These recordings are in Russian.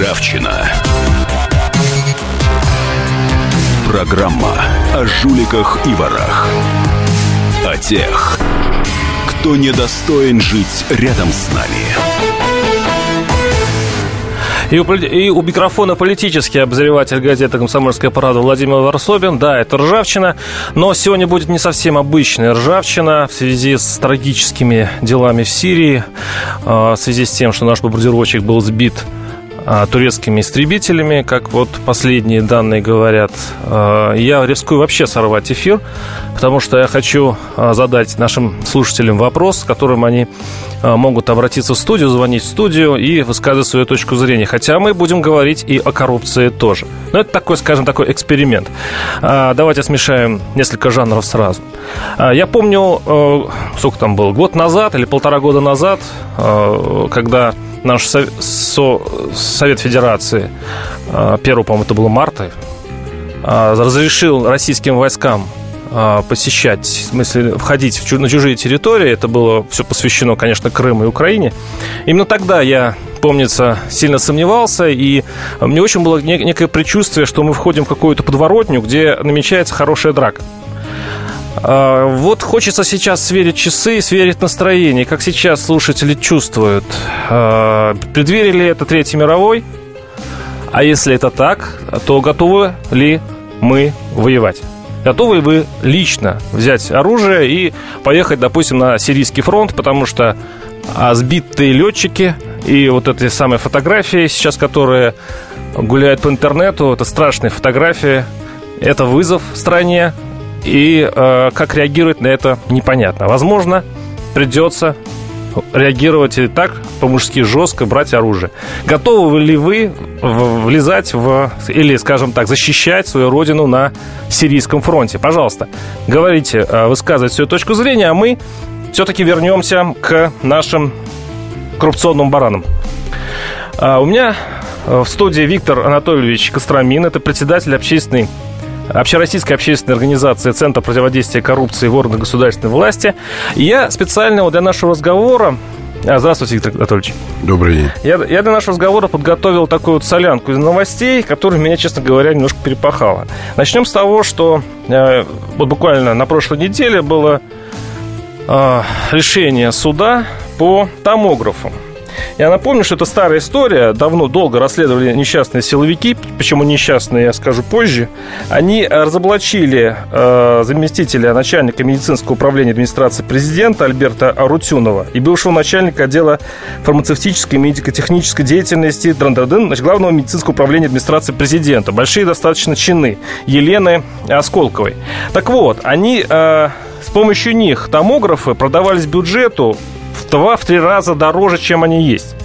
Ржавчина. Программа о жуликах и ворах. О тех, кто недостоин жить рядом с нами. И у, и у микрофона политический обозреватель газеты «Комсомольская правда» Владимир Варсобин. Да, это ржавчина, но сегодня будет не совсем обычная ржавчина в связи с трагическими делами в Сирии, а, в связи с тем, что наш бомбардировщик был сбит турецкими истребителями, как вот последние данные говорят. А, я рискую вообще сорвать эфир, потому что я хочу а, задать нашим слушателям вопрос, с которым они могут обратиться в студию, звонить в студию и высказывать свою точку зрения. Хотя мы будем говорить и о коррупции тоже. Но это такой, скажем, такой эксперимент. Давайте смешаем несколько жанров сразу. Я помню, сколько там было, год назад или полтора года назад, когда наш Совет Федерации, 1, а, по-моему, это было марта, а, разрешил российским войскам а, посещать, в смысле, входить на чужие территории. Это было все посвящено, конечно, Крыму и Украине. Именно тогда я, помнится, сильно сомневался, и мне очень было некое предчувствие, что мы входим в какую-то подворотню, где намечается хорошая драка. А, вот хочется сейчас сверить часы, сверить настроение. Как сейчас слушатели чувствуют? А, преддверие ли это Третьей мировой? А если это так, то готовы ли мы воевать? Готовы вы лично взять оружие и поехать, допустим, на сирийский фронт, потому что а, сбитые летчики и вот эти самые фотографии сейчас, которые гуляют по интернету, это страшные фотографии, это вызов стране, и э, как реагировать на это непонятно. Возможно, придется реагировать и так по-мужски жестко, брать оружие. Готовы ли вы влезать в, или, скажем так, защищать свою родину на Сирийском фронте? Пожалуйста, говорите, э, высказывайте свою точку зрения, а мы все-таки вернемся к нашим коррупционным баранам. А, у меня в студии Виктор Анатольевич Костромин, это председатель общественной Общероссийская общественная организация Центр противодействия коррупции в органах государственной власти. И я специально для нашего разговора а, здравствуйте, Виктор Анатольевич. Добрый день. Я, я для нашего разговора подготовил такую вот солянку из новостей, которая меня, честно говоря, немножко перепахала. Начнем с того, что э, вот буквально на прошлой неделе было э, решение суда по томографу. Я напомню, что это старая история. Давно, долго расследовали несчастные силовики. Почему несчастные, я скажу позже. Они разоблачили э, заместителя начальника медицинского управления администрации президента Альберта Арутюнова и бывшего начальника отдела фармацевтической и медико-технической деятельности Драндадын, значит, главного медицинского управления администрации президента. Большие достаточно чины Елены Осколковой. Так вот, они... Э, с помощью них томографы продавались бюджету в два-в три раза дороже, чем они есть.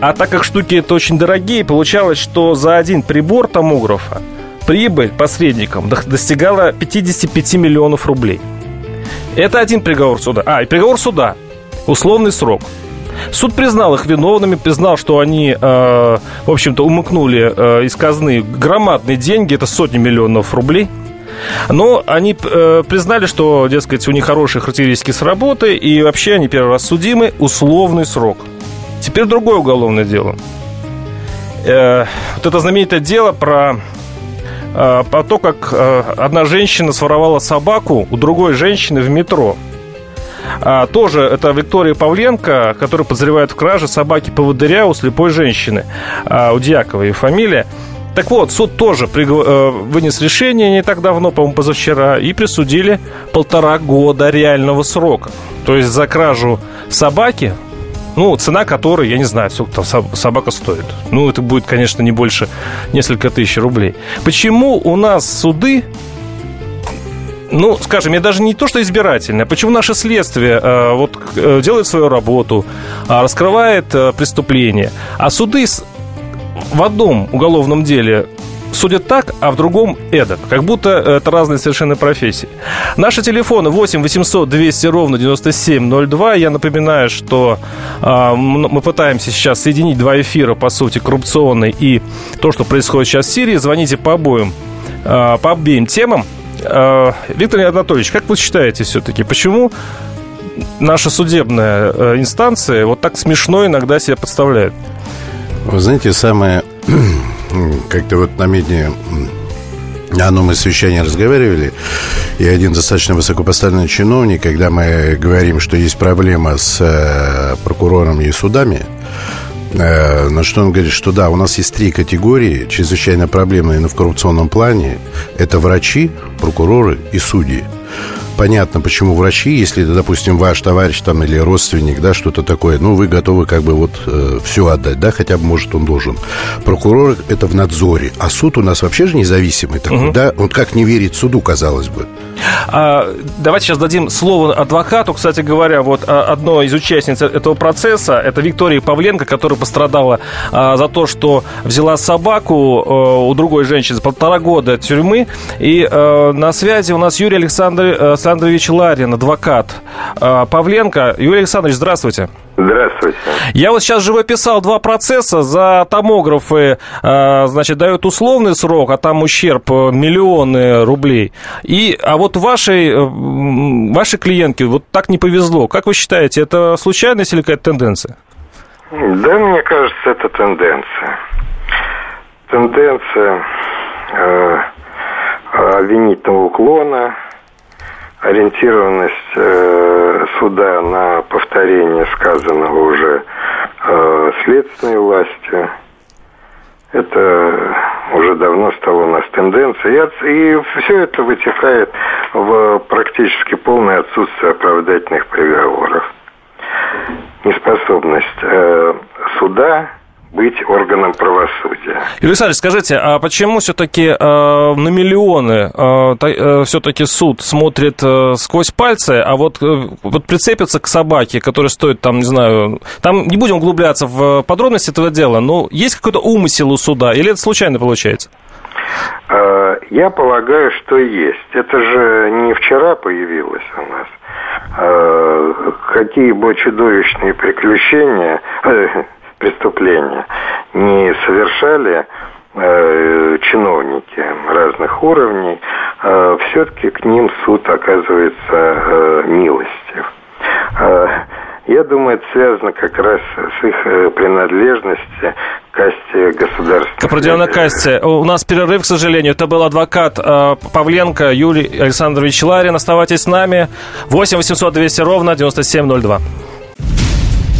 А так как штуки это очень дорогие, получалось, что за один прибор томографа прибыль посредникам достигала 55 миллионов рублей. Это один приговор суда. А, и приговор суда. Условный срок. Суд признал их виновными, признал, что они, э, в общем-то, умыкнули э, из казны громадные деньги, это сотни миллионов рублей – но они э, признали, что, дескать, у них хорошие характеристики с работы, и вообще они первый раз судимы, условный срок. Теперь другое уголовное дело. Э, вот это знаменитое дело про э, про то, как э, одна женщина своровала собаку у другой женщины в метро. А, тоже это Виктория Павленко, которая подозревает в краже собаки поводыря у слепой женщины. А, у Дьяковой фамилия. Так вот, суд тоже. Э, вынес решение не так давно, по-моему, позавчера, и присудили полтора года реального срока. То есть за кражу собаки, ну, цена которой, я не знаю, сколько там собака стоит. Ну, это будет, конечно, не больше несколько тысяч рублей. Почему у нас суды ну, скажем, я даже не то, что избирательное. Почему наше следствие э, вот, э, делает свою работу, э, раскрывает э, преступления, а суды в одном уголовном деле судят так, а в другом эдак. Как будто это разные совершенно профессии. Наши телефоны 8 800 200 ровно 9702. Я напоминаю, что э, мы пытаемся сейчас соединить два эфира, по сути, коррупционный и то, что происходит сейчас в Сирии. Звоните по обоим, э, по обеим темам. Э, Виктор Анатольевич, как вы считаете все-таки, почему наша судебная э, инстанция вот так смешно иногда себя подставляет? Вы знаете, самое как-то вот на медне на одном из совещаний разговаривали, и один достаточно высокопоставленный чиновник, когда мы говорим, что есть проблема с э, прокурорами и судами, э, на что он говорит, что да, у нас есть три категории, чрезвычайно проблемные, но в коррупционном плане. Это врачи, прокуроры и судьи понятно, почему врачи, если, допустим, ваш товарищ там или родственник, да, что-то такое, ну, вы готовы как бы вот э, все отдать, да, хотя бы, может, он должен. Прокурор – это в надзоре, а суд у нас вообще же независимый такой, угу. да, вот как не верить суду, казалось бы. А, давайте сейчас дадим слово адвокату. Кстати говоря, вот а, одной из участниц этого процесса это Виктория Павленко, которая пострадала а, за то, что взяла собаку а, у другой женщины полтора года тюрьмы. И а, на связи у нас Юрий Александр, Александрович Ларин, адвокат Павленко. Юрий Александрович, здравствуйте. Здравствуйте. Я вот сейчас живописал два процесса. За томографы, а, значит, дают условный срок, а там ущерб э, миллионы рублей. И, а вот вашей, э, вашей клиентке вот так не повезло. Как вы считаете, это случайность или какая-то тенденция? Да, мне кажется, это тенденция. Тенденция э, обвинительного уклона – ориентированность э, суда на повторение сказанного уже э, следственной властью. Это уже давно стало у нас тенденцией. И все это вытекает в практически полное отсутствие оправдательных приговоров. Неспособность э, суда быть органом правосудия. Юрий Александрович, скажите, а почему все-таки э, на миллионы э, э, все-таки суд смотрит э, сквозь пальцы, а вот, э, вот прицепится к собаке, которая стоит там, не знаю, там не будем углубляться в подробности этого дела, но есть какой-то умысел у суда, или это случайно получается? Э, я полагаю, что есть. Это же не вчера появилось у нас. Э, какие бы чудовищные приключения преступления не совершали э, чиновники разных уровней, э, все-таки к ним суд оказывается э, милостив. Э, я думаю, это связано как раз с их э, принадлежностью к касте государства. К определенной касте. У нас перерыв, к сожалению. Это был адвокат э, Павленко Юрий Александрович Ларин. Оставайтесь с нами. 8 800 200 ровно 9702.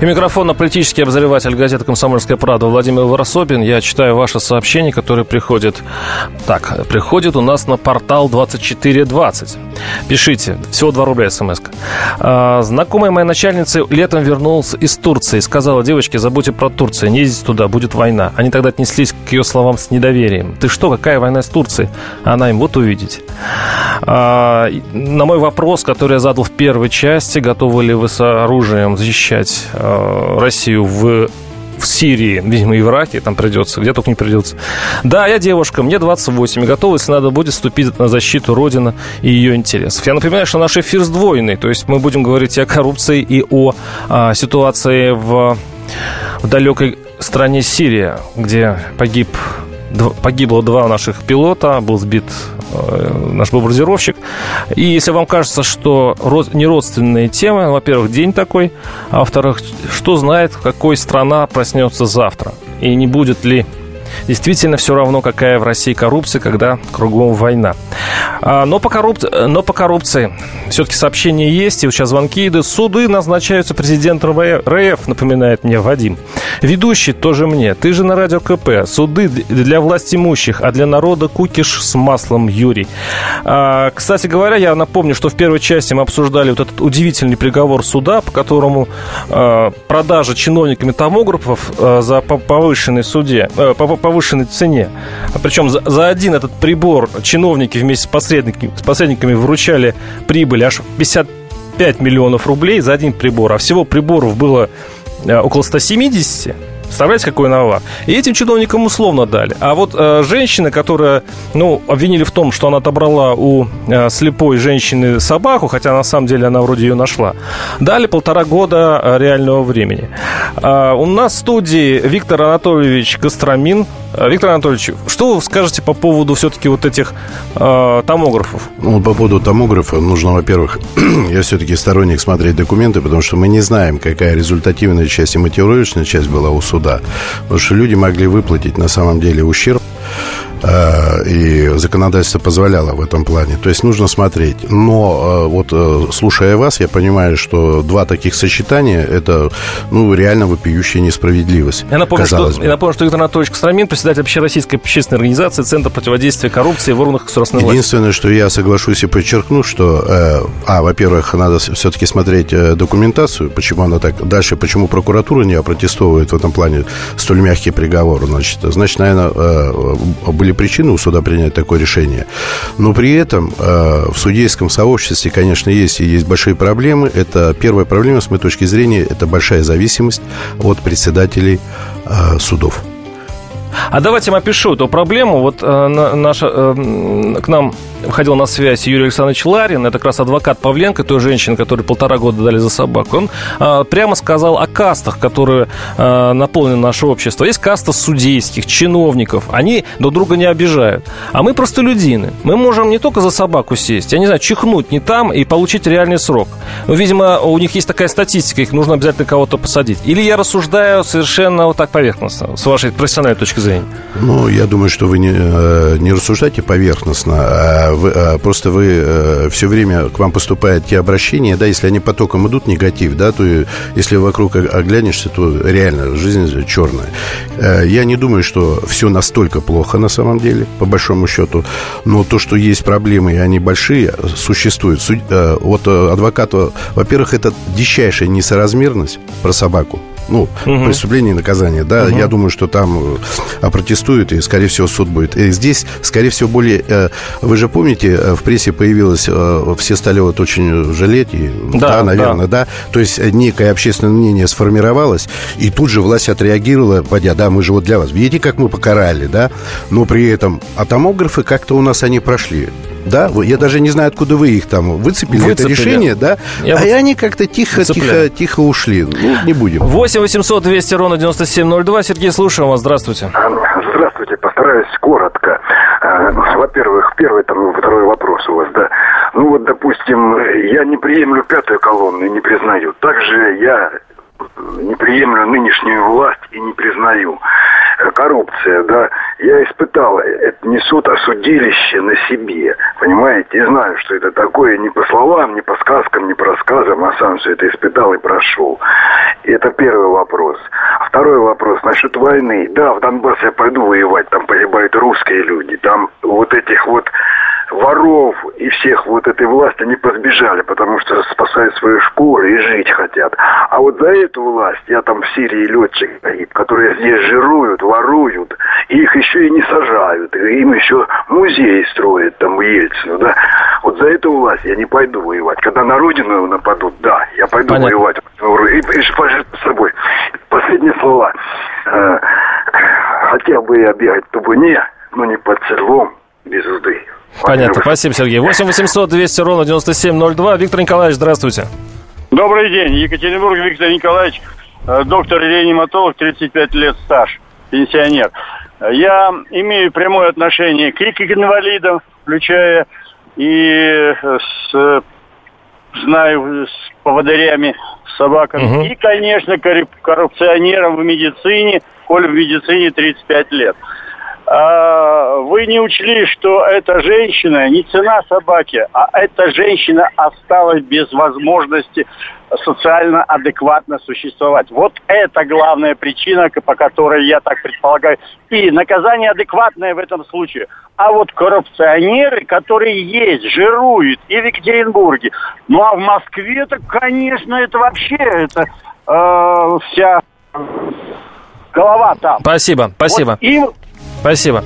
И микрофон политический обозреватель газеты «Комсомольская правда» Владимир Ворособин. Я читаю ваши сообщения, которые приходят... Так, приходит у нас на портал 2420. Пишите. Всего 2 рубля смс а, Знакомая моя начальница летом вернулась из Турции. Сказала, девочки, забудьте про Турцию, не ездите туда, будет война. Они тогда отнеслись к ее словам с недоверием. Ты что, какая война с Турцией? Она им, вот увидите. А, на мой вопрос, который я задал в первой части, готовы ли вы с оружием защищать а, Россию в в Сирии, видимо, и в Ираке там придется, где только не придется. Да, я девушка, мне 28, и готова, если надо будет, вступить на защиту Родины и ее интересов. Я напоминаю, что наш эфир сдвоенный, то есть мы будем говорить и о коррупции, и о а, ситуации в, в далекой стране Сирия, где погиб погибло два наших пилота, был сбит э, наш бомбардировщик. И если вам кажется, что не родственные темы, во-первых, день такой, а во-вторых, что знает, какой страна проснется завтра, и не будет ли действительно все равно, какая в России коррупция, когда кругом война. А, но, по корруп... но по коррупции все-таки сообщения есть, и вот сейчас звонки идут. Суды назначаются президентом РФ, напоминает мне Вадим. Ведущий тоже мне. Ты же на радио КП. Суды для власть имущих, а для народа кукиш с маслом Юрий. А, кстати говоря, я напомню, что в первой части мы обсуждали вот этот удивительный приговор суда, по которому а, продажа чиновниками томографов а, за повышенной суде, по повышенной цене. Причем за, за один этот прибор чиновники вместе с посредниками, с посредниками вручали прибыль аж 55 миллионов рублей за один прибор, а всего приборов было э, около 170. Представляете, какой навар? И этим чиновникам условно дали. А вот э, женщина, которая, ну, обвинили в том, что она отобрала у э, слепой женщины собаку, хотя на самом деле она вроде ее нашла, дали полтора года э, реального времени. Э, у нас в студии Виктор Анатольевич Костромин. Э, Виктор Анатольевич, что вы скажете по поводу все-таки вот этих э, томографов? Ну, по поводу томографа нужно, во-первых, я все-таки сторонник смотреть документы, потому что мы не знаем, какая результативная часть и мотивировочная часть была у суда. Потому что люди могли выплатить на самом деле ущерб и законодательство позволяло в этом плане. То есть нужно смотреть. Но э, вот э, слушая вас, я понимаю, что два таких сочетания это ну, реально вопиющая несправедливость. Я напомню, что, я напомню, что Виктор Анатольевич Костромин, председатель Общероссийской общественной организации Центр противодействия коррупции в органах государственной власти. Единственное, что я соглашусь и подчеркну, что, а, во-первых, надо все-таки смотреть документацию, почему она так... Дальше, почему прокуратура не опротестовывает в этом плане столь мягкий приговор. Значит, значит наверное, были были причины у суда принять такое решение. Но при этом э, в судейском сообществе, конечно, есть и есть большие проблемы. Это первая проблема, с моей точки зрения, это большая зависимость от председателей э, судов. А давайте я опишу эту проблему. Вот э, наша, э, к нам выходил на связь Юрий Александрович Ларин, это как раз адвокат Павленко, той женщины, которой полтора года дали за собаку. Он э, прямо сказал о кастах, которые э, наполнены наше общество. Есть каста судейских, чиновников. Они друг друга не обижают. А мы просто людины. Мы можем не только за собаку сесть, я не знаю, чихнуть не там и получить реальный срок. Но, видимо, у них есть такая статистика, их нужно обязательно кого-то посадить. Или я рассуждаю совершенно вот так поверхностно, с вашей профессиональной точки зрения? Ну, я думаю, что вы не, э, не рассуждаете поверхностно, а вы, а просто вы э, все время к вам поступают те обращения, да, если они потоком идут негатив, да, то если вокруг оглянешься, то реально жизнь черная. Э, я не думаю, что все настолько плохо на самом деле, по большому счету, но то, что есть проблемы, и они большие, существуют. Вот адвокату, во-первых, это дичайшая несоразмерность про собаку ну, угу. преступление и наказание, да, угу. я думаю, что там э, протестуют, и, скорее всего, суд будет. И здесь, скорее всего, более... Э, вы же помните, э, в прессе появилось, все стали вот очень жалеть, и, да, да, наверное, да. да. То есть некое общественное мнение сформировалось, и тут же власть отреагировала, подя, да, мы же вот для вас. Видите, как мы покарали, да? Но при этом, а томографы как-то у нас они прошли. Да, я даже не знаю, откуда вы их там выцепили, выцепили. это решение, да? Я а вот... они как-то тихо, тихо, тихо ушли. Ну, не будем. 8 800 200 ровно 9702. Сергей, слушаем вас. Здравствуйте. Здравствуйте. Постараюсь коротко. А, во-первых, первый, там, второй вопрос у вас, да. Ну вот, допустим, я не приемлю пятую колонну и не признаю. Также я не приемлю нынешнюю власть и не признаю. Э, коррупция, да, я испытал, это не суд, а на себе, понимаете, и знаю, что это такое не по словам, не по сказкам, не по рассказам, а сам все это испытал и прошел. И это первый вопрос. Второй вопрос насчет войны. Да, в Донбасс я пойду воевать, там погибают русские люди, там вот этих вот воров и всех вот этой власти не позбежали, потому что спасают свою шкуру и жить хотят. А вот за эту власть, я там в Сирии летчик погиб, которые здесь жируют, воруют, и их еще и не сажают, и им еще музей строят там у Ельцина, да. Вот за эту власть я не пойду воевать. Когда на родину нападут, да, я пойду Понятно. воевать. И, и, с собой. Последние слова. Э, хотел бы я бегать в Тубуне, но не под седлом без узды. Понятно, спасибо, Сергей. 8 800 200 ровно 9702. Виктор Николаевич, здравствуйте. Добрый день. Екатеринбург, Виктор Николаевич, э, доктор-реаниматолог, 35 лет стаж, пенсионер. Я имею прямое отношение к инвалидам, включая и с, знаю, с поводырями, с собаками, угу. и, конечно, коррупционерам в медицине, коль в медицине 35 лет. А, вы не учли, что эта женщина не цена собаки, а эта женщина осталась без возможности социально адекватно существовать. Вот это главная причина, по которой я так предполагаю. И наказание адекватное в этом случае. А вот коррупционеры, которые есть, жируют и в Екатеринбурге. Ну а в Москве, это, конечно, это вообще это э, вся голова там. Спасибо, спасибо. Вот им Спасибо.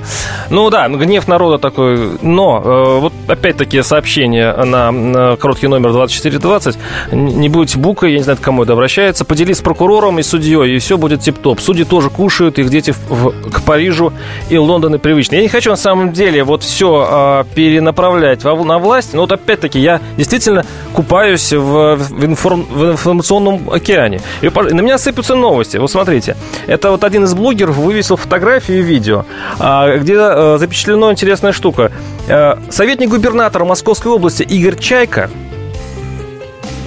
Ну да, гнев народа такой. Но э, вот опять-таки сообщение на, на короткий номер 2420. Не будьте букой, я не знаю, к кому это обращается. Поделись с прокурором и судьей, и все будет тип-топ. Судьи тоже кушают, их дети в, в, к Парижу и Лондону привычны. Я не хочу на самом деле вот все э, перенаправлять во, на власть. Но вот опять-таки я действительно купаюсь в, в, информ, в информационном океане. И на меня сыпятся новости. Вот смотрите. Это вот один из блогеров вывесил фотографии и видео. А, где э, запечатлена интересная штука. Э, советник губернатора Московской области Игорь Чайка,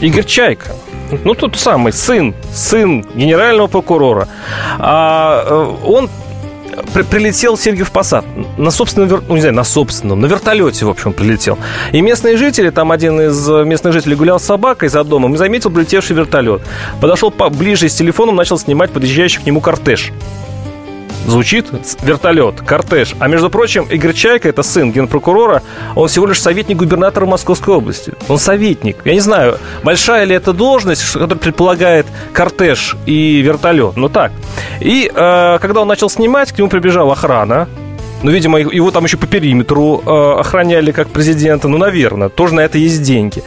Игорь Чайка, ну, тот самый сын, сын генерального прокурора, а, э, он при, прилетел в Сергиев Посад на собственном, ну, не знаю, на собственном, на вертолете, в общем, прилетел. И местные жители, там один из местных жителей гулял с собакой за домом и заметил прилетевший вертолет. Подошел поближе с телефоном, начал снимать подъезжающий к нему кортеж звучит вертолет, кортеж. А между прочим, Игорь Чайка, это сын генпрокурора, он всего лишь советник губернатора Московской области. Он советник. Я не знаю, большая ли это должность, которая предполагает кортеж и вертолет. Ну так. И э, когда он начал снимать, к нему прибежала охрана, ну, видимо, его там еще по периметру э, охраняли как президента. Ну, наверное, тоже на это есть деньги.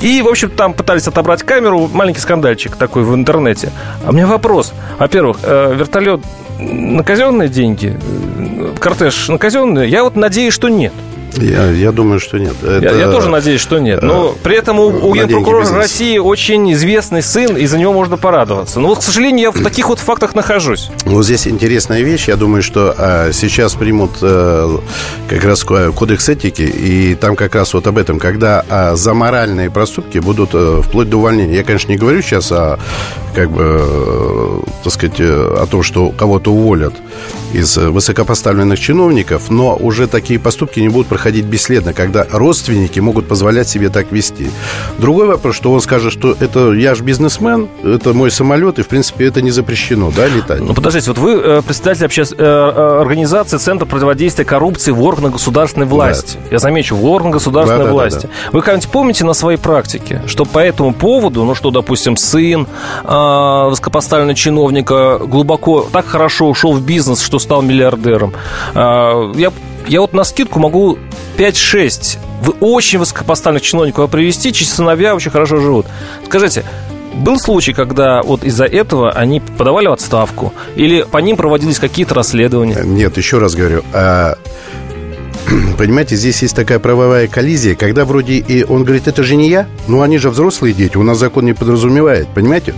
И, в общем, там пытались отобрать камеру. Маленький скандальчик такой в интернете. А у меня вопрос. Во-первых, э, вертолет на казенные деньги? Кортеж на казенные? Я вот надеюсь, что нет. Я, я думаю, что нет. Это... Я, я тоже надеюсь, что нет. Но при этом у, у генпрокурора России очень известный сын, и за него можно порадоваться. Но вот, к сожалению, я в таких вот фактах нахожусь. Вот здесь интересная вещь. Я думаю, что а, сейчас примут а, как раз кодекс этики, и там как раз вот об этом, когда а, за моральные проступки будут а, вплоть до увольнения. Я, конечно, не говорю сейчас о, как бы, а, так сказать, о том, что кого-то уволят из высокопоставленных чиновников, но уже такие поступки не будут проходить бесследно, когда родственники могут позволять себе так вести. Другой вопрос, что он скажет, что это я же бизнесмен, это мой самолет, и, в принципе, это не запрещено, да, летать. Ну, подождите, вот вы э, председатель обществ... Э, э, организации Центра противодействия коррупции в органах государственной власти. Да. Я замечу, в органах государственной да, власти. Да, да. Вы как-нибудь помните на своей практике, что по этому поводу, ну, что, допустим, сын высокопоставленного чиновника глубоко так хорошо ушел в бизнес, что стал миллиардером. Я я вот на скидку могу 5-6 вы очень высокопоставленных чиновников привести, чьи сыновья очень хорошо живут. Скажите, был случай, когда вот из-за этого они подавали в отставку? Или по ним проводились какие-то расследования? Нет, еще раз говорю, а понимаете, здесь есть такая правовая коллизия, когда вроде и он говорит, это же не я, но они же взрослые дети, у нас закон не подразумевает, понимаете?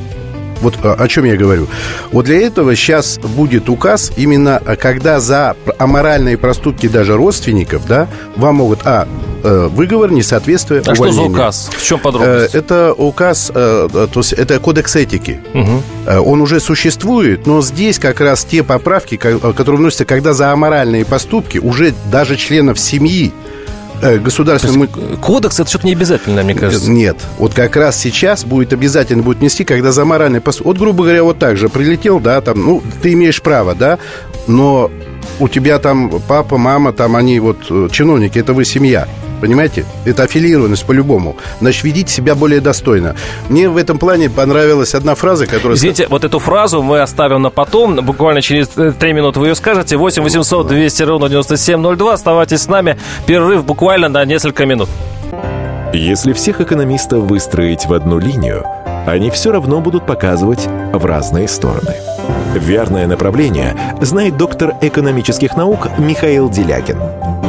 Вот о чем я говорю. Вот для этого сейчас будет указ, именно э, когда за аморальные проступки даже родственников, да, вам могут, а, э, выговор, несоответствие, А увольнение. что за указ? В чем подробности? Э, это указ, то есть это кодекс этики. Угу. Он уже существует, но здесь как раз те поправки, которые вносятся, когда за аморальные поступки уже даже членов семьи э, государственный... Кодекс это что-то не обязательно, мне кажется. Нет. Вот как раз сейчас будет обязательно будет нести, когда за моральный поступок... Вот, грубо говоря, вот так же прилетел, да, там, ну, ты имеешь право, да, но у тебя там папа, мама, там они вот э, чиновники, это вы семья. Понимаете? Это аффилированность по-любому. Значит, ведите себя более достойно. Мне в этом плане понравилась одна фраза, которая... Извините, вот эту фразу мы оставим на потом. Буквально через 3 э, минуты вы ее скажете. 8 800 200 ровно 9702. Оставайтесь с нами. Перерыв буквально на несколько минут. Если всех экономистов выстроить в одну линию, они все равно будут показывать в разные стороны. Верное направление знает доктор экономических наук Михаил Делякин.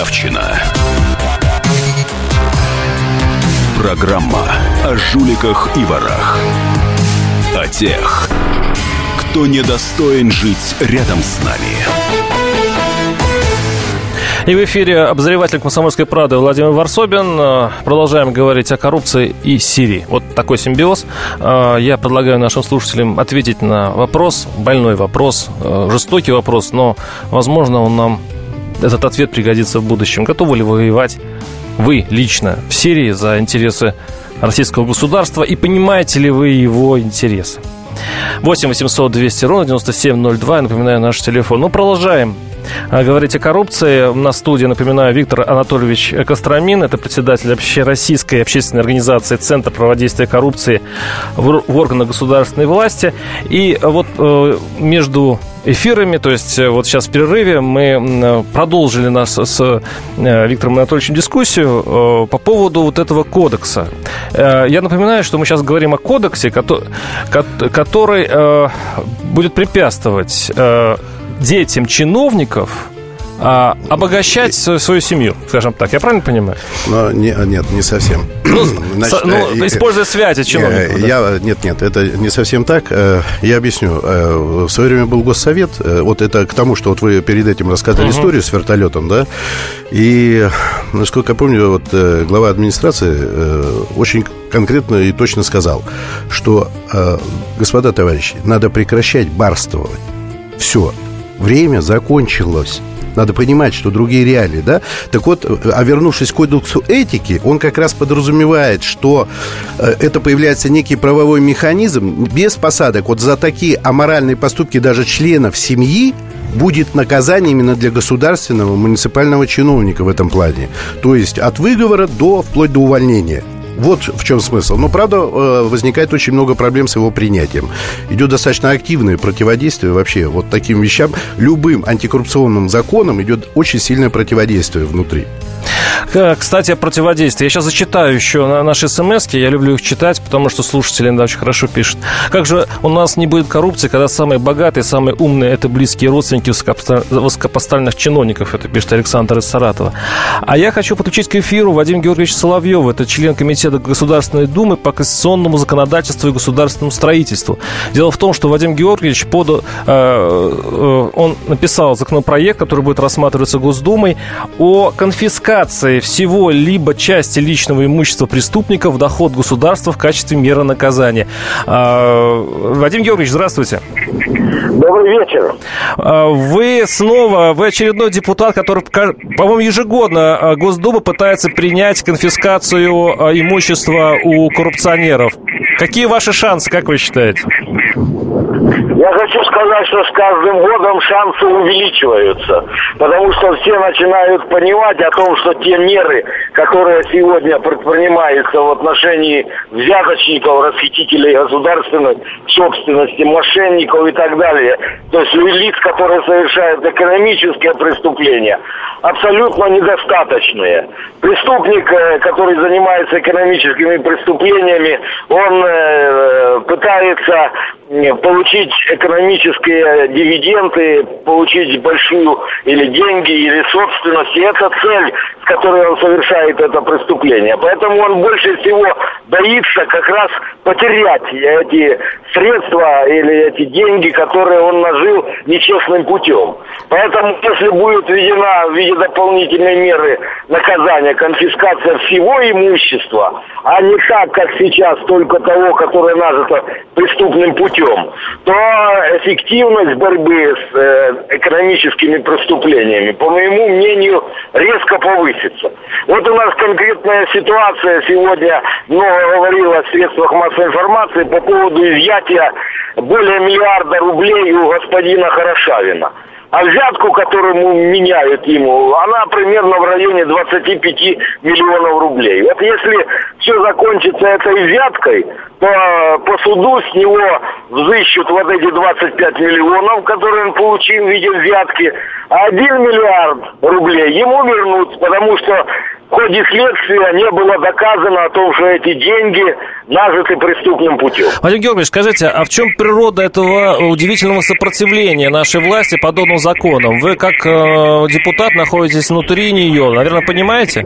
Ржавчина. Программа о жуликах и ворах. О тех, кто недостоин жить рядом с нами. И в эфире обозреватель «Комсомольской правды» Владимир Варсобин. Э, продолжаем говорить о коррупции и Сирии. Вот такой симбиоз. Э, я предлагаю нашим слушателям ответить на вопрос, больной вопрос, э, жестокий вопрос, но, возможно, он нам, этот ответ пригодится в будущем. Готовы ли вы воевать, вы лично, в Сирии за интересы российского государства и понимаете ли вы его интересы? 8 800 200 ровно 9702. Я напоминаю наш телефон. Ну, продолжаем а, говорить о коррупции. На студии, напоминаю, Виктор Анатольевич Костромин. Это председатель общероссийской общественной организации Центр противодействия коррупции в органах государственной власти. И вот э, между эфирами, то есть э, вот сейчас в перерыве мы продолжили нас с э, Виктором Анатольевичем дискуссию по поводу вот этого кодекса. Я напоминаю, что мы сейчас говорим о кодексе, который будет препятствовать детям чиновников а, обогащать свою, свою семью, скажем так. Я правильно понимаю? Но, не, нет, не совсем. Ну, Значит, ну, э, используя связи чиновников. Э, я, да? Нет, нет, это не совсем так. Э, я объясню. Э, в свое время был госсовет. Вот это к тому, что вот вы перед этим рассказали угу. историю с вертолетом, да? И, насколько я помню, вот глава администрации очень конкретно и точно сказал, что, господа товарищи, надо прекращать барствовать. Все, время закончилось. Надо понимать, что другие реалии, да? Так вот, а вернувшись к кодексу этики, он как раз подразумевает, что э, это появляется некий правовой механизм без посадок. Вот за такие аморальные поступки даже членов семьи будет наказание именно для государственного муниципального чиновника в этом плане. То есть от выговора до вплоть до увольнения. Вот в чем смысл. Но, правда, э, возникает очень много проблем с его принятием. Идет достаточно активное противодействие вообще вот таким вещам. Любым антикоррупционным законам идет очень сильное противодействие внутри. Кстати, о противодействии. Я сейчас зачитаю еще на наши смс -ки. Я люблю их читать, потому что слушатели иногда очень хорошо пишут. Как же у нас не будет коррупции, когда самые богатые, самые умные – это близкие родственники высокопоставленных чиновников. Это пишет Александр из Саратова. А я хочу подключить к эфиру Вадим Георгиевич Соловьев. Это член Комитета Государственной Думы по конституционному законодательству и государственному строительству. Дело в том, что Вадим Георгиевич под, э, э, он написал законопроект, который будет рассматриваться Госдумой о конфискации конфискации всего либо части личного имущества преступника в доход государства в качестве меры наказания. А, Вадим Георгиевич, здравствуйте. Добрый вечер. А, вы снова, вы очередной депутат, который, по-моему, ежегодно а, Госдума пытается принять конфискацию имущества у коррупционеров. Какие ваши шансы, как вы считаете? Я хочу сказать, что с каждым годом шансы увеличиваются, потому что все начинают понимать о том, что те меры, которые сегодня предпринимаются в отношении взяточников, расхитителей государственной собственности, мошенников и так далее, то есть лиц, которые совершают экономические преступления, абсолютно недостаточные. Преступник, э, который занимается экономическими преступлениями, он э, пытается получить экономические дивиденды, получить большую или деньги, или собственность. И это цель, с которой он совершает это преступление. Поэтому он больше всего боится как раз потерять эти средства или эти деньги, которые он нажил нечестным путем. Поэтому, если будет введена в виде дополнительной меры наказания конфискация всего имущества, а не так, как сейчас, только того, которое нажито преступным путем, то эффективность борьбы с э, экономическими преступлениями, по моему мнению, резко повысится. Вот у нас конкретная ситуация сегодня много говорила в средствах массовой информации по поводу изъятия более миллиарда рублей у господина Хорошавина. А взятку, которую меняют ему, она примерно в районе 25 миллионов рублей. Вот если все закончится этой взяткой, то по суду с него взыщут вот эти 25 миллионов, которые он получил в виде взятки, а 1 миллиард рублей ему вернут, потому что в ходе следствия не было доказано о том, что эти деньги нажиты преступным путем. Вадим Георгиевич, скажите, а в чем природа этого удивительного сопротивления нашей власти подобным законам? Вы как э, депутат находитесь внутри нее, наверное, понимаете?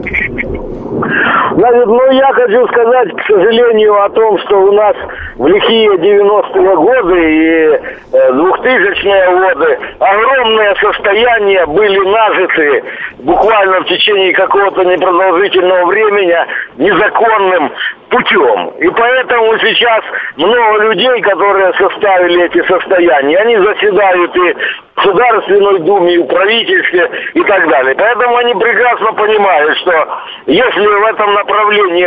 Ну я хочу сказать, к сожалению, о том, что у нас в лихие 90-е годы и 2000-е годы огромные состояния были нажиты буквально в течение какого-то непродолжительного времени незаконным путем. И поэтому сейчас много людей, которые составили эти состояния, они заседают и в Государственной Думе, и в правительстве и так далее. Поэтому они прекрасно понимают, что если в этом направлении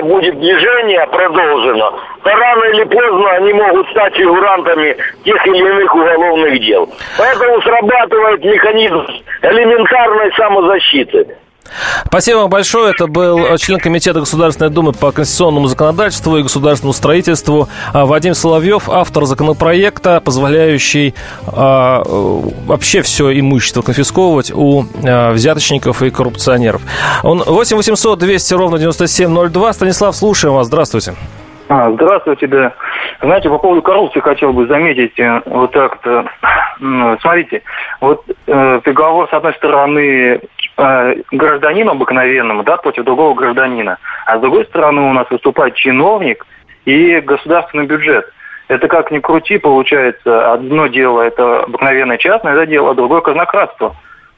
будет движение продолжено, то рано или поздно они могут стать фигурантами тех или иных уголовных дел. Поэтому срабатывает механизм элементарной самозащиты. Спасибо вам большое. Это был член Комитета Государственной Думы по конституционному законодательству и государственному строительству а, Вадим Соловьев, автор законопроекта, позволяющий а, вообще все имущество конфисковывать у а, взяточников и коррупционеров. Он 8 800 200 ровно 9702. Станислав, слушаем вас. Здравствуйте. А, здравствуйте, да. Знаете, по поводу коррупции хотел бы заметить э, вот так-то. Смотрите, вот э, приговор, с одной стороны, э, гражданину обыкновенному, да, против другого гражданина, а с другой стороны у нас выступает чиновник и государственный бюджет. Это как ни крути, получается, одно дело это обыкновенное частное да, дело, а другое казнократство.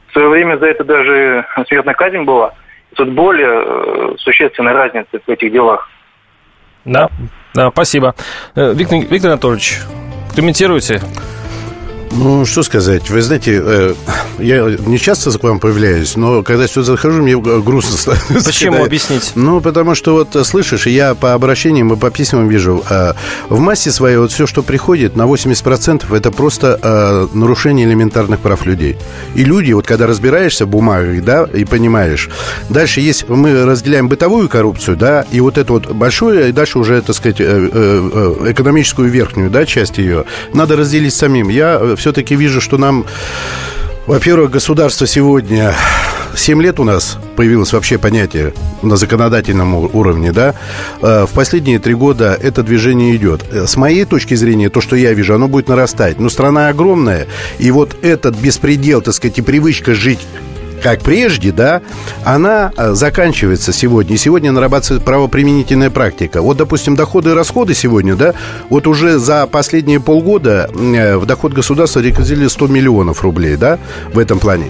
В свое время за это даже смертная казнь была. Тут более э, существенная разница в этих делах. Да, да, спасибо. Э, Виктор, Виктор Анатольевич, комментируйте. Ну, что сказать. Вы знаете, э, я не часто к вам появляюсь, но когда сюда захожу, мне грустно становится. Почему? Когда... Объяснить. Ну, потому что вот слышишь, я по обращениям и по письмам вижу, э, в массе своей вот все, что приходит, на 80% это просто э, нарушение элементарных прав людей. И люди, вот когда разбираешься в бумагах, да, и понимаешь, дальше есть, мы разделяем бытовую коррупцию, да, и вот это вот большое, и дальше уже, так сказать, экономическую верхнюю, да, часть ее, надо разделить самим. Я все-таки вижу, что нам, во-первых, государство сегодня 7 лет у нас появилось вообще понятие на законодательном уровне, да, в последние три года это движение идет. С моей точки зрения, то, что я вижу, оно будет нарастать. Но страна огромная, и вот этот беспредел, так сказать, и привычка жить как прежде, да, она э, заканчивается сегодня. И сегодня нарабатывается правоприменительная практика. Вот, допустим, доходы и расходы сегодня, да, вот уже за последние полгода э, в доход государства реквизили 100 миллионов рублей, да, в этом плане.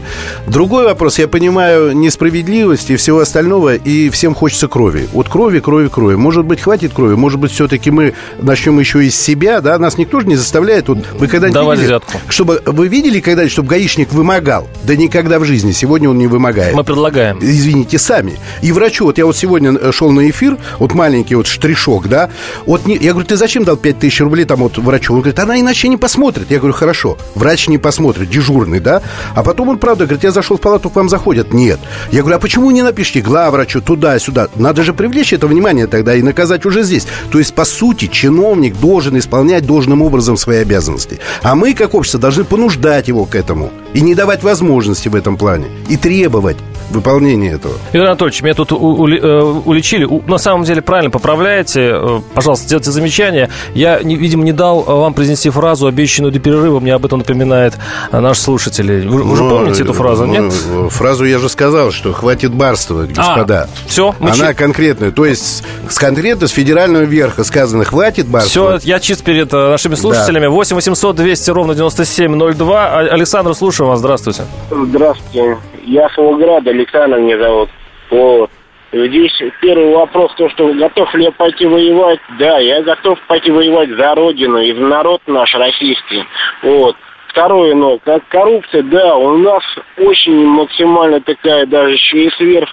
Другой вопрос, я понимаю несправедливость и всего остального, и всем хочется крови. Вот крови, крови, крови. Может быть, хватит крови, может быть, все-таки мы начнем еще из себя, да, нас никто же не заставляет. Вот вы когда-нибудь Давай видели, взятку. чтобы вы видели когда-нибудь, чтобы гаишник вымогал? Да никогда в жизни. Сегодня он не вымогает. Мы предлагаем. Извините, сами. И врачу, вот я вот сегодня э, шел на эфир, вот маленький вот штришок, да, вот не, я говорю, ты зачем дал 5000 рублей там вот врачу? Он говорит, она иначе не посмотрит. Я говорю, хорошо, врач не посмотрит, дежурный, да? А потом он, правда, говорит, я зашел в палату, к вам заходят. Нет. Я говорю, а почему не напишите главврачу туда-сюда? Надо же привлечь это внимание тогда и наказать уже здесь. То есть, по сути, чиновник должен исполнять должным образом свои обязанности. А мы, как общество, должны понуждать его к этому. И не давать возможности в этом плане. И требовать выполнения этого. Игорь Анатольевич, меня тут у- э, уличили. У- На самом деле правильно поправляете. Э, Пожалуйста, сделайте замечание. Я, не- видимо, не дал вам произнести фразу, обещанную до перерыва. Мне об этом напоминает э, наш слушатель. Вы, вы же Ну, помните эту фразу, ну, нет? Фразу я же сказал, что хватит барствовать, господа. А, всё, мы Она чи- конкретная. То есть с конкретно с федерального верха сказано хватит Все, барствовать. я чист перед нашими слушателями. 8 800 200 ровно 9702. А- Александр, слушаю вас. Здравствуйте. Здравствуйте. Я с Волгограда, Александр меня зовут. Вот. Здесь первый вопрос, то, что готов ли я пойти воевать? Да, я готов пойти воевать за Родину и за народ наш российский. Вот. Второе, но как коррупция, да, у нас очень максимально такая, даже еще и сверх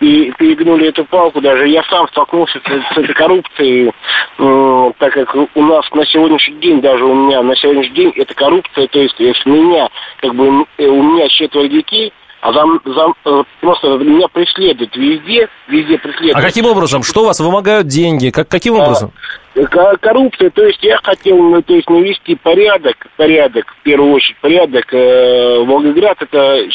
и перегнули эту палку. Даже я сам столкнулся с, с этой коррупцией, м, так как у нас на сегодняшний день, даже у меня на сегодняшний день, это коррупция, то есть с меня, как бы э, у меня четверо детей, а зам, зам, э, просто меня преследуют везде, везде преследуют. А каким образом? Что у вас вымогают деньги? Как, каким образом? Ко- Коррупция, то есть я хотел, ну, то есть навести порядок, порядок, в первую очередь, порядок. Э, Волгоград это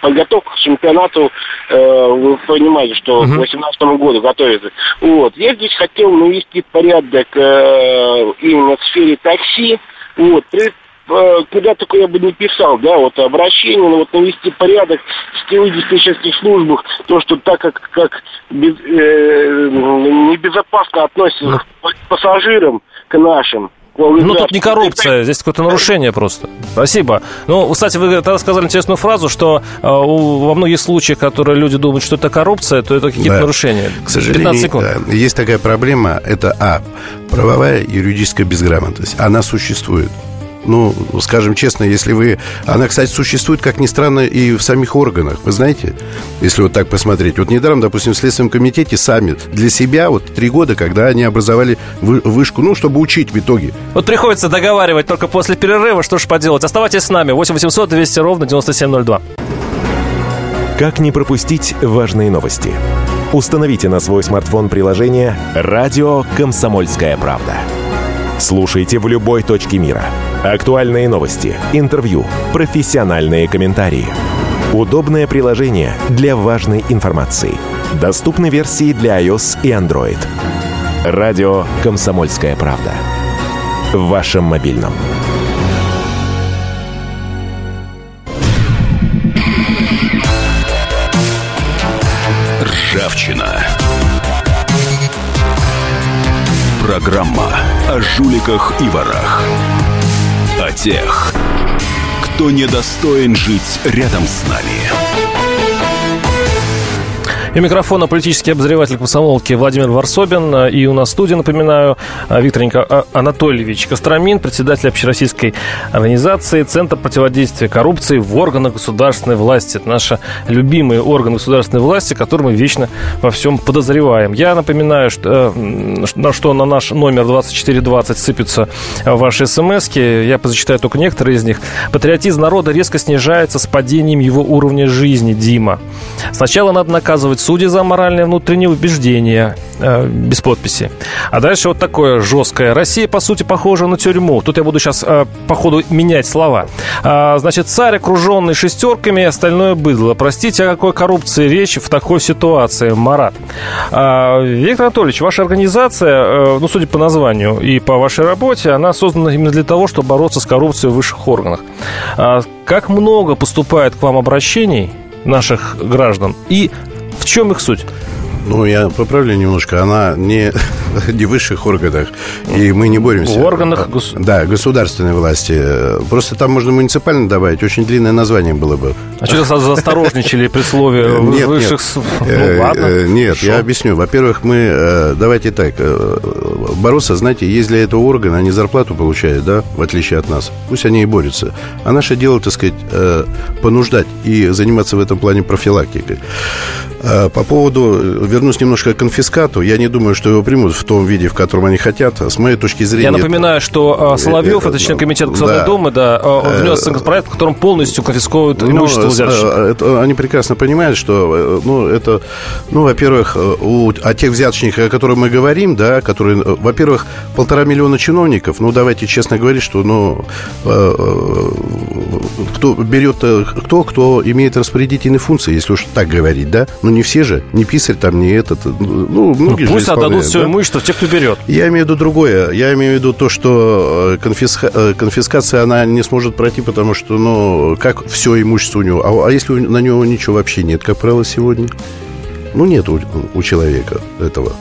подготовка к чемпионату, э, вы понимаете, что к 2018 году готовится. Вот, я здесь хотел навести порядок э, именно в сфере такси, вот, куда только я бы не писал, да, вот обращение, ну, вот навести порядок в диспетчерских службах, то, что так как, как без- э, небезопасно относятся к пассажирам, к нашим. Ну, тут не коррупция, здесь какое-то нарушение просто. Спасибо. Ну, кстати, вы тогда сказали интересную фразу, что э, у- во многих случаях, которые люди думают, что это коррупция, то это какие-то Да. нарушения. К сожалению, 15 секунд. э, есть такая проблема. Это, а, правовая юридическая безграмотность. Она существует. Ну, скажем честно, если вы... Она, кстати, существует, как ни странно, и в самих органах. Вы знаете, если вот так посмотреть. Вот недаром, допустим, в Следственном комитете сами для себя, вот три года, когда они образовали вы- вышку, ну, чтобы учить в итоге. Вот приходится договаривать только после перерыва, что ж поделать. Оставайтесь с нами. 8 800 200 ровно 9702. Как не пропустить важные новости? Установите на свой смартфон приложение «Радио Комсомольская правда». Слушайте в любой точке мира. Актуальные новости, интервью, профессиональные комментарии. Удобное приложение для важной информации. Доступны версии для iOS и Android. «Радио Комсомольская правда». В вашем мобильном. Ржавчина. Программа о жуликах и ворах. Тех, кто недостоин жить рядом с нами. И микрофона политический обозреватель комсомолки Владимир Варсобин. И у нас в студии, напоминаю, Виктор Ника- А- Анатольевич Костромин, председатель общероссийской организации Центр противодействия коррупции в органах государственной власти. Это наши любимые органы государственной власти, которые мы вечно во всем подозреваем. Я напоминаю, что, э, на что на наш номер 2420 сыпятся ваши смс -ки. Я позачитаю только некоторые из них. Патриотизм народа резко снижается с падением его уровня жизни, Дима. Сначала надо наказывать судей за моральное внутреннее убеждение, э, без подписи. А дальше вот такое жесткое. Россия, по сути, похожа на тюрьму. Тут я буду сейчас, э, по ходу, менять слова. А, значит, царь, окруженный шестерками, и остальное быдло. Простите, о какой коррупции речь в такой ситуации, Марат? А, Виктор Анатольевич, ваша организация, э, ну, судя по названию и по вашей работе, она создана именно для того, чтобы бороться с коррупцией в высших органах. А, Как много поступает к вам обращений наших граждан и в чем их суть? Ну, я поправлю немножко. Она не, не в высших органах, и мы не боремся. В органах гос- Да, государственной власти. Просто там можно муниципально добавить. Очень длинное название было бы. А что сразу заосторожничали при слове Э, Нет, высших... нет. Э, Ну, ладно. э, Нет, я объясню. Во-первых, мы, давайте так, бороться, знаете, есть для этого органы, они зарплату получают, да, в отличие от нас. Пусть они и борются. А наше дело, так сказать, понуждать и заниматься в этом плане профилактикой. По поводу, вернусь немножко к конфискату, я не думаю, что его примут в том виде, в котором они хотят. С моей точки зрения... Я напоминаю, что а, Соловьев, это член комитета Государственной да. Думы, да, он внес законопроект, в котором полностью конфисковывают Ну, имущество э, э, это- они прекрасно понимают, что, э, ну, это, ну, во-первых, у, о тех взяточниках, о которых мы говорим, да, которые, во-первых, полтора миллиона чиновников, ну, давайте честно говорить, что, ну, кто берет, кто, кто имеет распорядительные функции, если уж так говорить, да, ну, не все же, не писарь там, не этот, ну, Ну, многие же пусть отдадут исполняют, все да. имущество те, кто берет. Я имею в виду другое. Я имею в виду то, что конфиска- конфискация, она не сможет пройти, потому что, ну, как все имущество у него. А, а если на него ничего вообще нет, как правило, сегодня? Ну, нет у, у человека этого.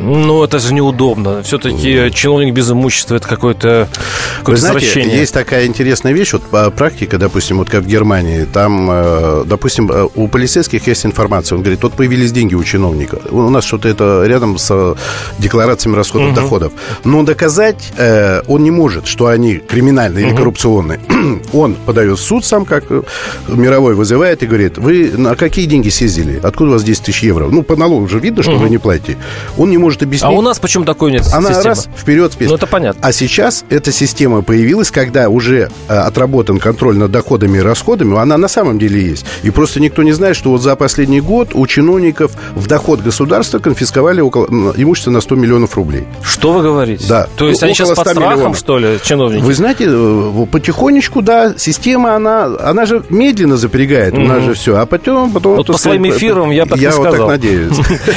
Ну, это же неудобно. Все-таки чиновник без имущества это какое-то Вы какое знаете, извращение. есть такая интересная вещь, вот по- практика, допустим, вот как в Германии, там, э, допустим, э, у полицейских есть информация, он говорит, вот появились деньги у чиновника, у нас что-то это рядом с э, декларациями расходов Мгм. доходов, но доказать э, он не может, что они криминальные или Мгм. коррупционные. он подает в суд сам, как э, мировой вызывает и говорит, вы на какие деньги съездили, откуда у вас 10 тысяч евро? Ну, по налогу уже видно, что Мгм. вы не платите. Он не может объяснить. А у нас почему такой нет Она системы? раз, вперед, вперед. Ну, это понятно. А сейчас эта система появилась, когда уже э, отработан контроль над доходами и расходами, она на самом деле есть. И просто никто не знает, что вот за последний год у чиновников в доход государства конфисковали около имущество на 100 миллионов рублей. Что вы говорите? Да. То есть Ну, они сейчас под 100 страхом, миллионов. что ли, чиновники? Вы знаете, э, потихонечку, да, система, она, она же медленно запрягает, у нас же все, а потом... потом Вот по своим эфирам я так Я вот так надеюсь.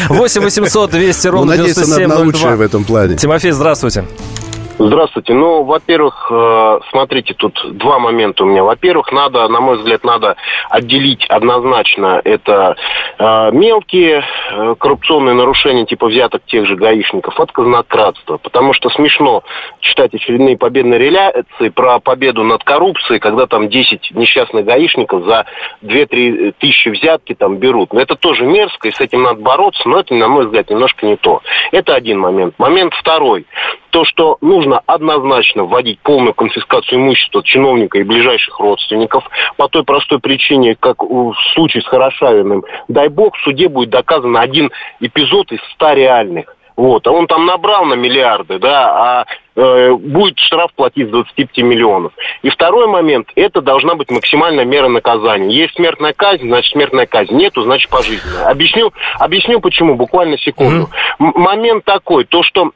8 800 200 Ну, ровно надеяться надо на 9702. лучшее в этом плане. Тимофей, здравствуйте. Здравствуйте. Ну, во-первых, э, смотрите, тут два момента у меня. Во-первых, надо, на мой взгляд, надо отделить однозначно это э, мелкие э, коррупционные нарушения типа взяток тех же гаишников от казнократства. Потому что смешно читать очередные победные реляции про победу над коррупцией, когда там 10 несчастных гаишников за 2-3 тысячи взятки там берут. Но это тоже мерзко, и с этим надо бороться, но это, на мой взгляд, немножко не то. Это один момент. Момент второй. То, что нужно однозначно вводить полную конфискацию имущества чиновника и ближайших родственников по той простой причине, как в случае с Хорошавиным. Дай бог, в суде будет доказан один эпизод из ста реальных. Вот, а он там набрал на миллиарды, да, а э, будет штраф платить с 25 миллионов. И второй момент, это должна быть максимальная мера наказания. Есть смертная казнь, значит смертная казнь. Нету, значит пожизненная. Объясню, объясню почему, буквально секунду. М- момент такой, то что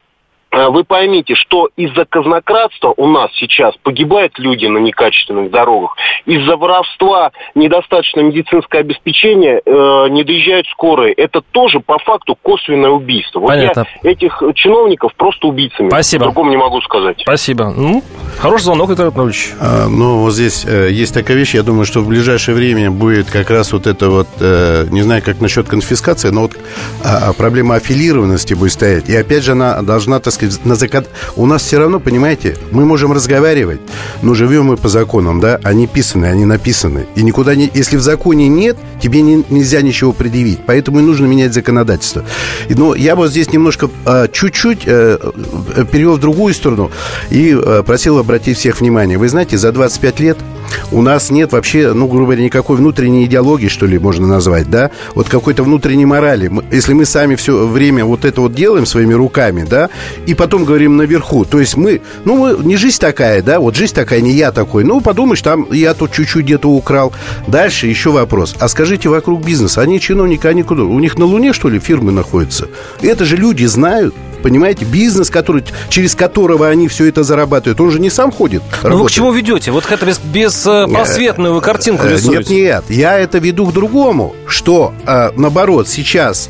вы поймите, что из-за казнократства у нас сейчас погибают люди на некачественных дорогах. Из-за воровства недостаточное медицинское обеспечение э, не доезжают скорые. Это тоже по факту косвенное убийство. Вот Понятно. я этих чиновников просто убийцами. Спасибо. По-другому не могу сказать. Спасибо. Ну, хороший звонок, Виктор Анатольевич. А, Ну, вот здесь э, есть такая вещь, я думаю, что в ближайшее время будет как раз вот это вот, э, не знаю, как насчет конфискации, но вот а, а, проблема аффилированности будет стоять. И опять же, она должна, так сказать, на закон... У нас все равно, понимаете, мы можем разговаривать, но живем мы по законам, да, они писаны, они написаны. И никуда не... Если в законе нет, тебе не- нельзя ничего предъявить. Поэтому и нужно менять законодательство. Но я вот здесь немножко а, чуть-чуть э, э, перевел в другую сторону и э, просил обратить всех внимание. Вы знаете, за 25 лет у нас нет вообще, ну, грубо говоря, никакой внутренней идеологии, что ли, можно назвать, да? Вот какой-то внутренней морали. Если мы сами все время вот это вот делаем своими руками, да, и потом говорим наверху, то есть мы, ну, мы, не жизнь такая, да, вот жизнь такая, не я такой. Ну, подумаешь, там я тут чуть-чуть где-то украл. Дальше еще вопрос. А скажите, вокруг бизнеса, они чиновники, они куда? У них на Луне, что ли, фирмы находятся? Это же люди знают. Понимаете, бизнес, который, через которого они все это зарабатывают, он же не сам ходит. Ну, вы к чему ведете? Вот это без, без э, просветную вы картинку Э, рисуете. Нет, нет, я это веду к другому, что, э, наоборот, сейчас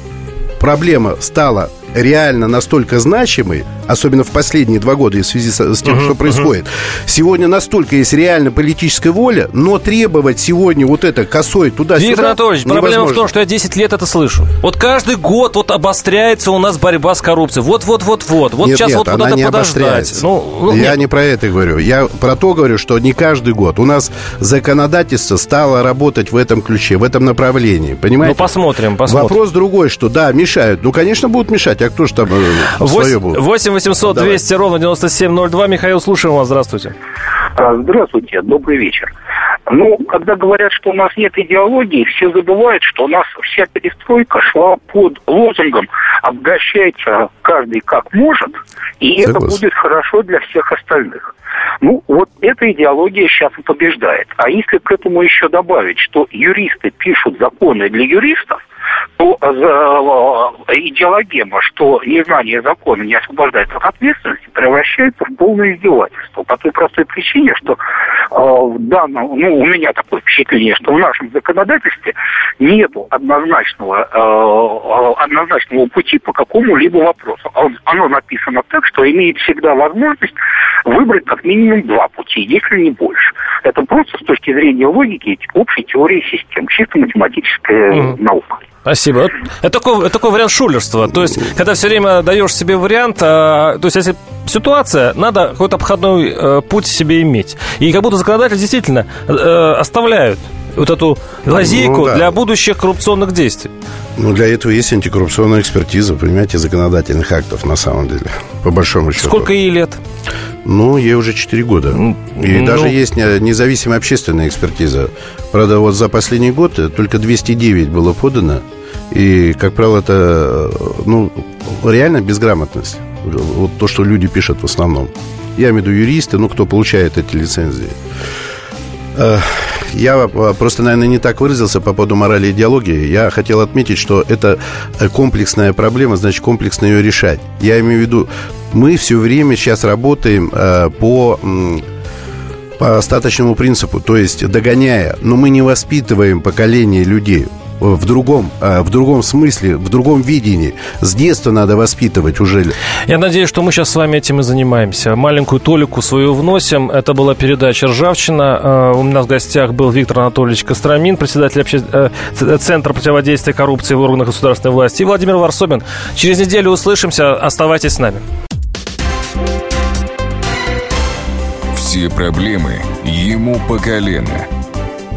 проблема стала реально настолько значимой, особенно в последние два года в связи со- с тем, Мгм, что происходит. Сегодня настолько есть реально политическая воля, но требовать сегодня вот это косой туда-сюда Виктор Анатольевич, проблема в том, что я 10 лет это слышу. Вот каждый год вот обостряется у нас борьба с коррупцией. Вот-вот-вот-вот. Вот нет, сейчас нет, вот куда-то не подождать. Ну, ну, я нет. не про это говорю. Я про то говорю, что не каждый год. У нас законодательство стало работать в этом ключе, в этом направлении. Понимаете? Ну, посмотрим, посмотрим. Вопрос другой, что да, мешают. Ну, конечно, будут мешать. А кто же там э, свое будет? 8 800 Давай. 200 ровно 9702. Михаил, слушаем вас. Здравствуйте. А, Здравствуйте, добрый вечер. Ну, когда говорят, что у нас нет идеологии, все забывают, что у нас вся перестройка шла под лозунгом «обогащается каждый как может, и это Согласен. будет хорошо для всех остальных». Ну, вот эта идеология сейчас и побеждает. А если к этому еще добавить, что юристы пишут законы для юристов, то за, э, идеологема, что незнание закона не освобождает от ответственности, превращается в полное издевательство. По той простой причине, что э, в данном, ну, у меня такое впечатление, что в нашем законодательстве нету однозначного, э, э, однозначного пути по какому-либо вопросу. А он- Оно написано так, что имеет всегда возможность выбрать как минимум два пути, если не больше. Это просто с точки зрения логики общей теории систем, чисто математическая Мгм. наука. Спасибо. Это такой, это такой вариант шулерства. То есть, когда все время даешь себе вариант, а, то есть, если ситуация, надо какой-то обходной э, путь себе иметь. И как будто законодатель действительно э, оставляют вот эту лазейку Ну, да. для будущих коррупционных действий. Ну, для этого есть антикоррупционная экспертиза, понимаете, законодательных актов на самом деле, по большому счету. Сколько ей лет? Ну, ей уже 4 года. И ну- даже есть не- независимая общественная экспертиза. Правда, вот за последний год э, только 209 было подано. И, как правило, это, э, ну, реально безграмотность. Вот то, что люди пишут в основном. Я имею в виду юристы, ну, кто получает эти лицензии. Э, я э, просто, наверное, не так выразился по поводу морали и идеологии. Я хотел отметить, что это комплексная проблема, значит, комплексно ее решать. Я имею в виду, мы все время сейчас работаем э, по по остаточному принципу, то есть догоняя, но мы не воспитываем поколение людей в другом, а, в другом смысле, в другом видении. С детства надо воспитывать уже. Я надеюсь, что мы сейчас с вами этим и занимаемся. Маленькую толику свою вносим. Это была передача «Ржавчина». А, у меня в гостях был Виктор Анатольевич Костромин, председатель обще... Э, Центра противодействия коррупции в органах государственной власти, и Владимир Варсобин. Через неделю услышимся. Оставайтесь с нами. Все проблемы ему по колено –